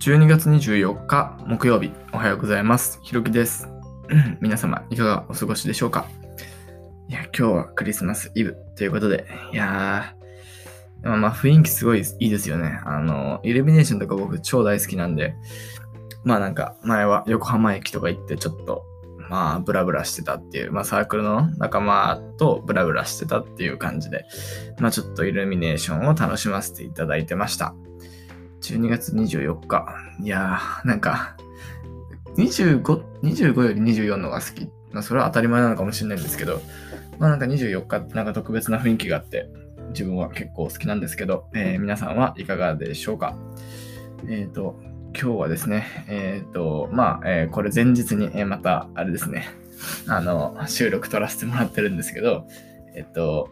12月24日木曜日、おはようございます。ひろきです。皆様、いかがお過ごしでしょうか？いや、今日はクリスマスイブということで、いやー、まあまあ雰囲気すごいいいですよね。あの、イルミネーションとか僕超大好きなんで、まあなんか前は横浜駅とか行ってちょっと、まあブラブラしてたっていう、まあサークルの仲間とブラブラしてたっていう感じで、まあちょっとイルミネーションを楽しませていただいてました。12月24日。いやー、なんか、25、25より24のが好き。まあ、それは当たり前なのかもしれないんですけど、まあなんか24日ってなんか特別な雰囲気があって、自分は結構好きなんですけど、えー皆さんはいかがでしょうかえっ、と、今日はですね、えっ、と、まあ、えこれ前日に、えまた、あれですね、あの、収録撮らせてもらってるんですけど、えっ、と、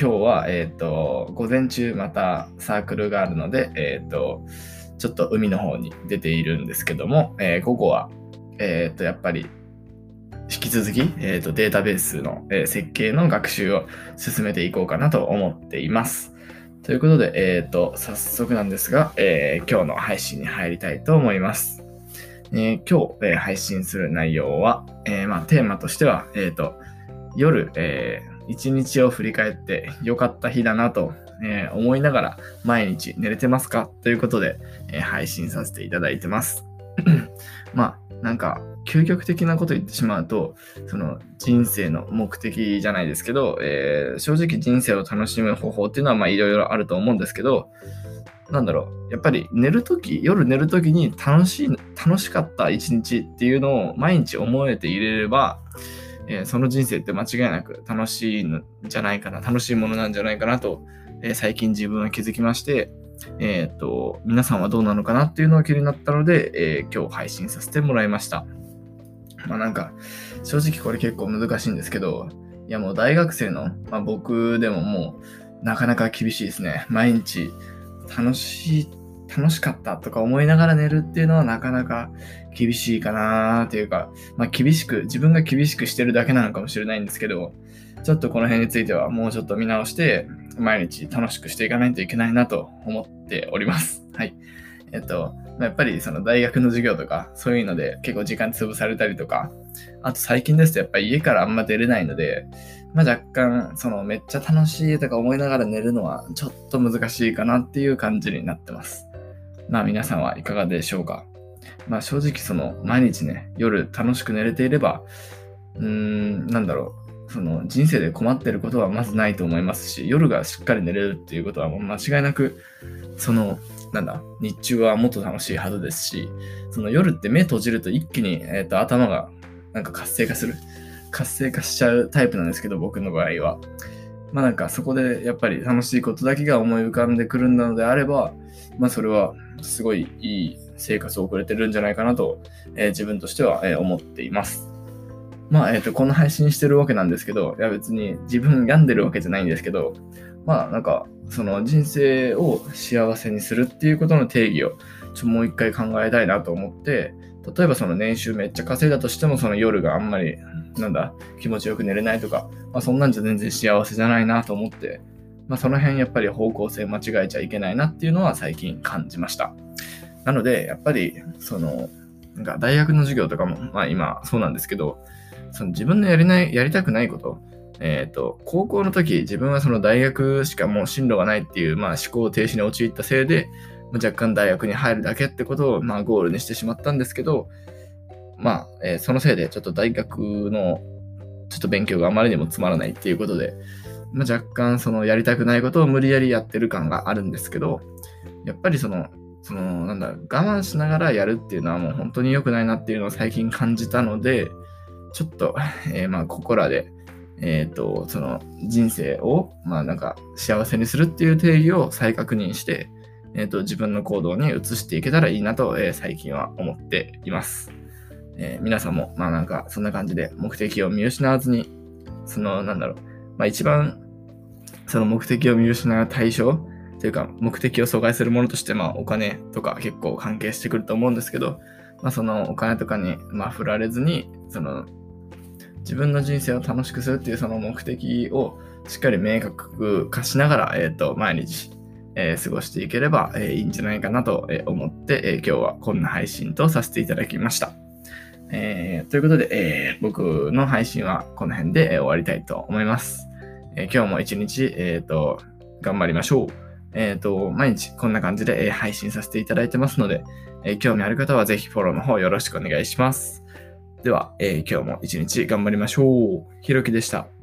今日は、えっ、と、午前中またサークルがあるので、えっ、と、ちょっと海の方に出ているんですけども、えー午後は、えっ、と、やっぱり、引き続き、えー、とデータベースの、えー設計の学習を進めていこうかなと思っています。ということで、えっ、と、早速なんですが、えー今日の配信に入りたいと思います。えー今日、えー配信する内容は、えーまあ、テーマとしては、えっ、と、夜、えー一日を振り返って良かった日だなと、えー思いながら毎日寝れてますか？ということで、えー配信させていただいてます。まあ、なんか、究極的なこと言ってしまうと、その人生の目的じゃないですけど、えー正直人生を楽しむ方法っていうのはいろいろあると思うんですけど、なんだろう、やっぱり寝るとき、夜寝るときに楽しい、楽しかった一日っていうのを毎日思えていれれば、えーその人生って間違いなく楽しいんじゃないかな、楽しいものなんじゃないかなと、えー最近自分は気づきまして、えっ、と、皆さんはどうなのかなっていうのが気になったので、え今日配信させてもらいました。まあなんか、正直これ結構難しいんですけど、いやもう大学生の、まあ、僕でももうなかなか厳しいですね。毎日楽しい、楽しかったとか思いながら寝るっていうのはなかなか厳しいかなっていうか、まあ厳しく、自分が厳しくしてるだけなのかもしれないんですけど、ちょっとこの辺についてはもうちょっと見直して、毎日楽しくしていかないといけないなと思っております。はい。えっと、まやっぱりその大学の授業とか、そういうので結構時間潰されたりとか、あと最近ですとやっぱり家からあんま出れないので、まあ若干、そのめっちゃ楽しいとか思いながら寝るのはちょっと難しいかなっていう感じになってます。まあ皆さんはいかがでしょうか？まあ正直その毎日ね、夜楽しく寝れていれば、うーん、なんだろう、その人生で困ってることはまずないと思いますし、夜がしっかり寝れるっていうことはもう間違いなく、その、なんだ、日中はもっと楽しいはずですし、その夜って目閉じると一気に、えー、と頭がなんか活性化する。活性化しちゃうタイプなんですけど、僕の場合は。まあなんかそこでやっぱり楽しいことだけが思い浮かんでくるのであれば、まあそれはすごいいい生活を送れてるんじゃないかなと、えー自分としては、えー思っています。まあ、えっ、と、この配信してるわけなんですけど、いや別に自分病んでるわけじゃないんですけど、まあなんか、その人生を幸せにするっていうことの定義をちょもう一回考えたいなと思って、例えばその年収めっちゃ稼いだとしても、その夜があんまり、なんだ、気持ちよく寝れないとか、まあそんなんじゃ全然幸せじゃないなと思って、まあその辺やっぱり方向性間違えちゃいけないなっていうのは最近感じました。なので、やっぱり、その、なんか大学の授業とかも、まあ今そうなんですけど、その自分のやりない、やりたくないこと、えっ、と、高校の時、自分はその大学しかもう進路がないっていう、まあ思考停止に陥ったせいで、若干大学に入るだけってことを、まあゴールにしてしまったんですけど、まあ、えーそのせいでちょっと大学のちょっと勉強があまりにもつまらないっていうことで、まあ、若干そのやりたくないことを無理やりやってる感があるんですけど、やっぱりその、その、なんだ、我慢しながらやるっていうのはもう本当に良くないなっていうのを最近感じたので、ちょっと、えーまあ、ここらで、えっ、と、その人生を、まあなんか幸せにするっていう定義を再確認して、えっ、と、自分の行動に移していけたらいいなと、えー最近は思っています。えー皆さんも、まあなんか、そんな感じで目的を見失わずに、その、なんだろう、まあ一番、その目的を見失う対象というか、目的を阻害するものとして、まあお金とか結構関係してくると思うんですけど、まあそのお金とかに、まあ振られずに、その、自分の人生を楽しくするっていうその目的をしっかり明確化しながら、えっ、と、毎日、えー過ごしていければ、えーいいんじゃないかなと思って、え今日はこんな配信とさせていただきました。えーということで、えー僕の配信はこの辺で終わりたいと思います。え今日も一日、えっと、頑張りましょう。えっ、と、毎日こんな感じで、え配信させていただいてますので、え興味ある方はぜひフォローの方よろしくお願いします。では、え今日も一日頑張りましょう。ひろきでした。